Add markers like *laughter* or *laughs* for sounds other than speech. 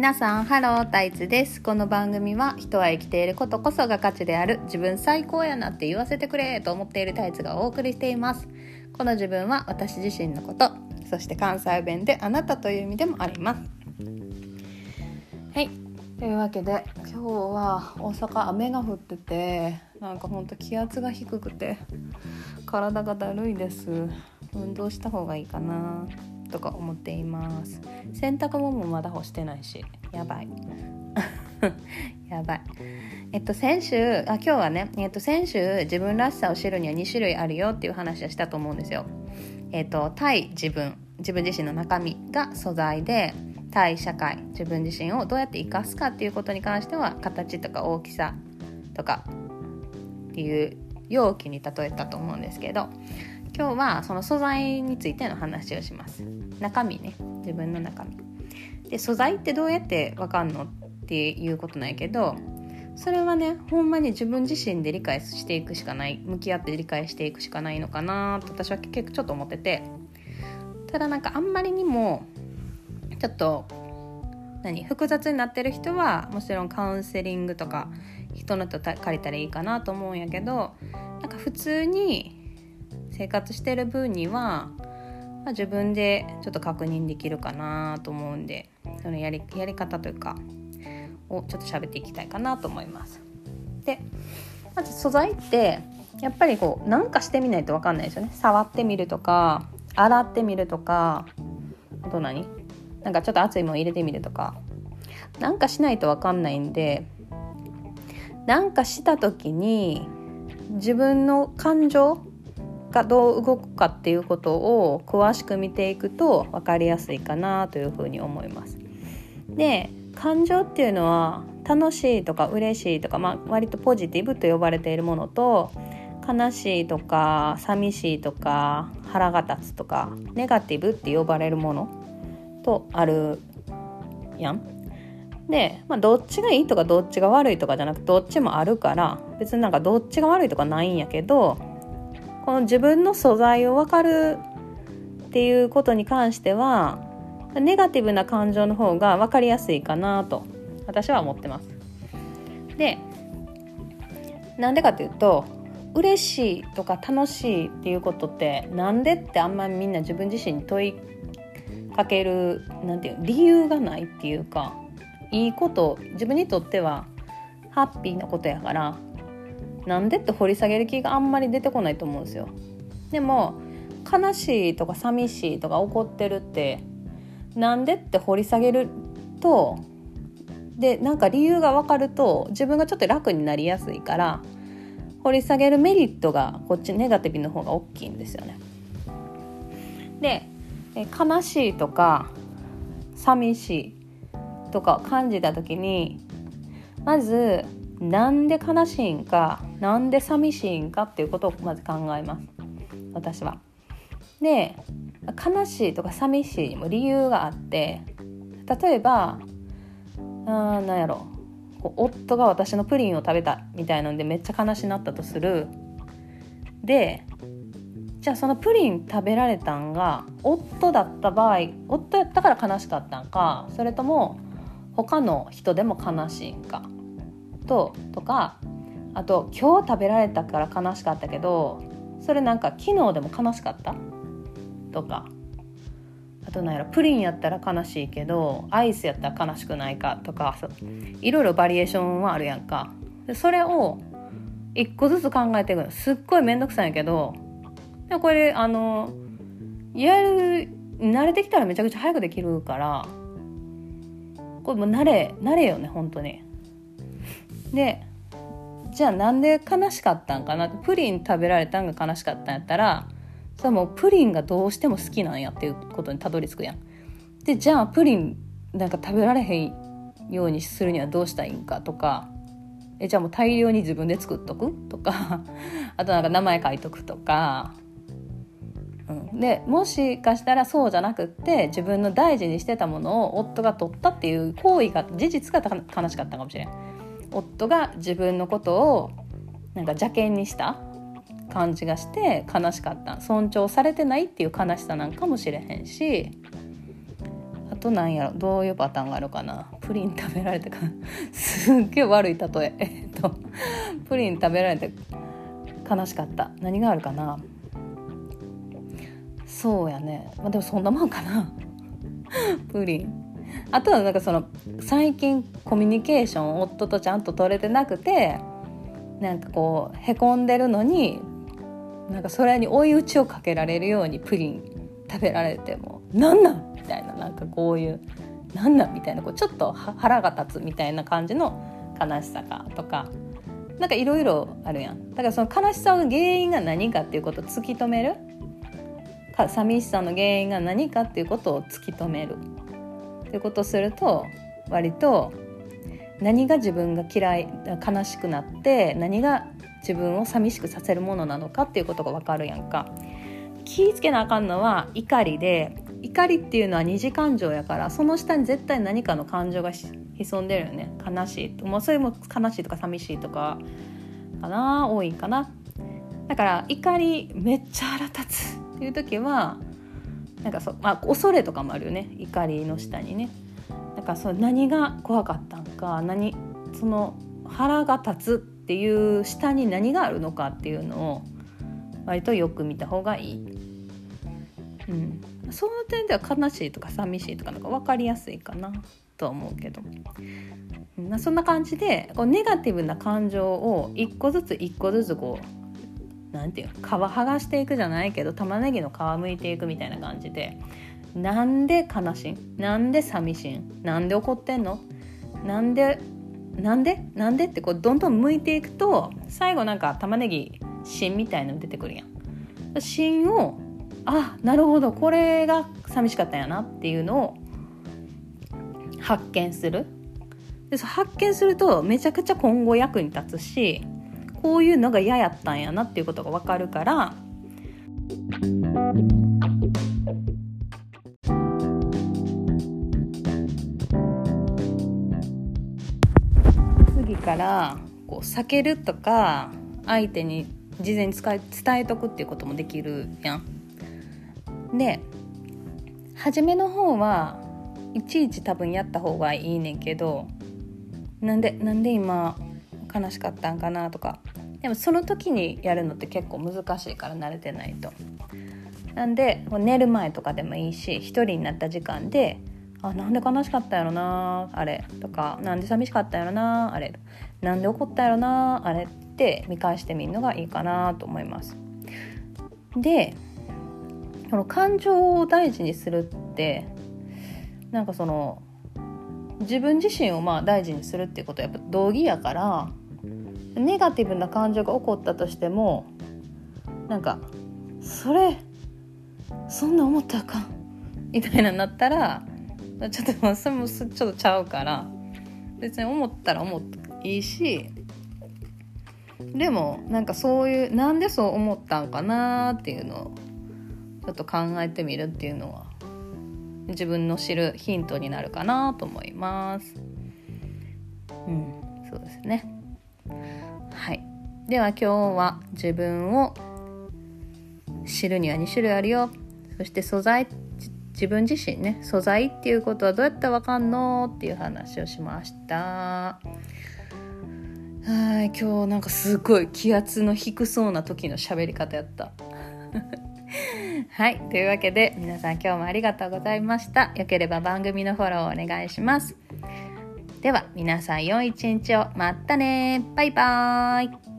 皆さんハロータイツです。この番組は人は生きていることこそが価値である自分最高やなって言わせてくれと思っているタイツがお送りしています。この自分は私自身のことそして関西弁であなたという意味でもあります。はい。というわけで今日は大阪雨が降っててなんかほんと気圧が低くて体がだるいです。運動した方がいいかな。とか思っています。洗濯物もまだ干してないしやばい。*laughs* やばい。えっと先週あ今日はね、えっと、先週自分らしさを知るには2種類あるよっていう話をしたと思うんですよ。えっと対自分自分自身の中身が素材で対社会自分自身をどうやって生かすかっていうことに関しては形とか大きさとかっていう容器に例えたと思うんですけど今日はその素材についての話をします。中身ね自分の中身。で素材ってどうやってわかんのっていうことなんやけどそれはねほんまに自分自身で理解していくしかない向き合って理解していくしかないのかなと私は結構ちょっと思ってて。ただなんかあんまりにもちょっと何複雑になってる人はもちろんカウンセリングとか人のと借りたらいいかなと思うんやけどなんか普通に生活してる分には、まあ、自分でちょっと確認できるかなと思うんでそのやりやり方というかをちょっと喋っていきたいかなと思います。でまず素材ってやっぱりこうなんかしてみないと分かんないですよね。触ってみるとか洗ってみるとかあと何？なんかちょっと熱いもの入れてみるとか。なんかしないと分かんないんでなんかした時に自分の感情がどう動くかっていうことを詳しく見ていくと分かりやすいかなというふうに思います。で感情っていうのは楽しいとか嬉しいとか、まあ、割とポジティブと呼ばれているものと悲しいとか寂しいとか腹が立つとかネガティブって呼ばれるものとあるやん。で、まあ、どっちがいいとかどっちが悪いとかじゃなくてどっちもあるから別になんかどっちが悪いとかないんやけどこの自分の素材を分かるっていうことに関してはネガティブな感情の方が分かりやすいかなと私は思ってます。でなんでかっていうと嬉しいとか楽しいっていうことってなんでってあんまりみんな自分自身に問いかけるなんていう理由がないっていうかいいこと自分にとってはハッピーなことやからなんでって掘り下げる気があんまり出てこないと思うんですよ。でも悲しいとか寂しいとか怒ってるってなんでって掘り下げるとでなんか理由が分かると自分がちょっと楽になりやすいから掘り下げるメリットがこっちネガティブの方が大きいんですよね。で悲しいとか寂しいとか感じた時にまずなんで悲しいんかなんで寂しいんかっていうことをまず考えます。私は。で悲しいとか寂しいも理由があって例えばあなんやろ。う夫が私のプリンを食べたみたいなんでめっちゃ悲しなったとする。でじゃあそのプリン食べられたんが夫だった場合夫やったから悲しかったんかそれとも他の人でも悲しいんか。ととかあと今日食べられたから悲しかったけどそれなんか昨日でも悲しかった？とか。あとなんやろプリンやったら悲しいけどアイスやったら悲しくないか？とかいろいろバリエーションはあるやんか。でそれを一個ずつ考えていくの。すっごい面倒くさいんやけどでもこれあのやる慣れてきたらめちゃくちゃ早くできるからこれもう慣れ慣れよね本当に。でじゃあなんで悲しかったんかな？プリン食べられたんが悲しかったんやったらそれもうプリンがどうしても好きなんやっていうことにたどり着くやん。でじゃあプリンなんか食べられへんようにするにはどうしたらいいんかとかえじゃあもう大量に自分で作っとくとか *laughs* あとなんか名前書いとくとか、うん、でもしかしたらそうじゃなくって自分の大事にしてたものを夫が取ったっていう行為が事実が悲しかったかもしれん。夫が自分のことをなんか邪険にした感じがして悲しかった。尊重されてないっていう悲しさなんかもしれへんしあとなんやろどういうパターンがあるかな。プリン食べられてか *laughs* すっげえ悪い例え。えっとプリン食べられて悲しかった。何があるかな。そうやね。まあでもそんなもんかな。プリン。あとはなんかその最近コミュニケーション夫とちゃんと取れてなくてなんかこうへこんでるのになんかそれに追い打ちをかけられるようにプリン食べられても「なんなん!」みたいななんかこういう「なんなん!」みたいなこうちょっと腹が立つみたいな感じの悲しさかとかなんかいろいろあるやんだからその悲しさの原因が何かっていうことを突き止める寂しさの原因が何かっていうことを突き止めるっていうことをすると割と何が自分が嫌い悲しくなって何が自分を寂しくさせるものなのかっていうことが分かるやんか。気ぃつけなあかんのは怒りで怒りっていうのは二次感情やからその下に絶対何かの感情が潜んでるよね。悲しい。もうそれも悲しいとか寂しいとかかな多いかな。だから怒りめっちゃ腹立つっていう時はなんかそう、まあ、恐れとかもあるよね。怒りの下にね。だからそ何が怖かったんか。何その腹が立つっていう下に何があるのかっていうのを割とよく見た方がいい。うん、その点では悲しいとか寂しいとかなんか分かりやすいかなと思うけど、まあ、そんな感じでこうネガティブな感情を一個ずつ一個ずつこうなんていうの皮剥がしていくじゃないけど玉ねぎの皮むいていくみたいな感じでなんで悲しい？なんで寂しい？なんで怒ってんの？なんでなんで？なんでってこうどんどん剥いていくと最後なんか玉ねぎ芯みたいの出てくるやん。芯をあなるほどこれが寂しかったんやなっていうのを発見する。で発見するとめちゃくちゃ今後役に立つしこういうのが嫌やったんやなっていうことが分かるから次からこう避けるとか相手に事前に伝えとくっていうこともできるやん。で初めの方はいちいち多分やった方がいいねんけどなんでなんで今悲しかったんかなとかでもその時にやるのって結構難しいから慣れてないと。なんで寝る前とかでもいいし一人になった時間で「あなんで悲しかったやろなあれ」とか「なんで寂しかったやろなあれ」「なんで怒ったやろなあれ」って見返してみるのがいいかなと思います。でこの感情を大事にするってなんかその自分自身をまあ大事にするっていうことはやっぱ道義やからネガティブな感情が起こったとしてもなんかそれそんな思ったらあかんみたいなになったらちょっとそれもちょっとちゃうから別に思ったら思っていいしでもなんかそういうなんでそう思ったんかなっていうのをちょっと考えてみるっていうのは自分の知るヒントになるかなと思います。うん、そうですね。では今日は自分を知るには2種類あるよ。そして素材自分自身ね素材っていうことはどうやってわかんのっていう話をしました。はい今日なんかすごい気圧の低そうな時の喋り方やった。*laughs* はい。というわけで、皆さん今日もありがとうございました。よければ番組のフォローお願いします。では、皆さん良い一日を。またねバイバーイ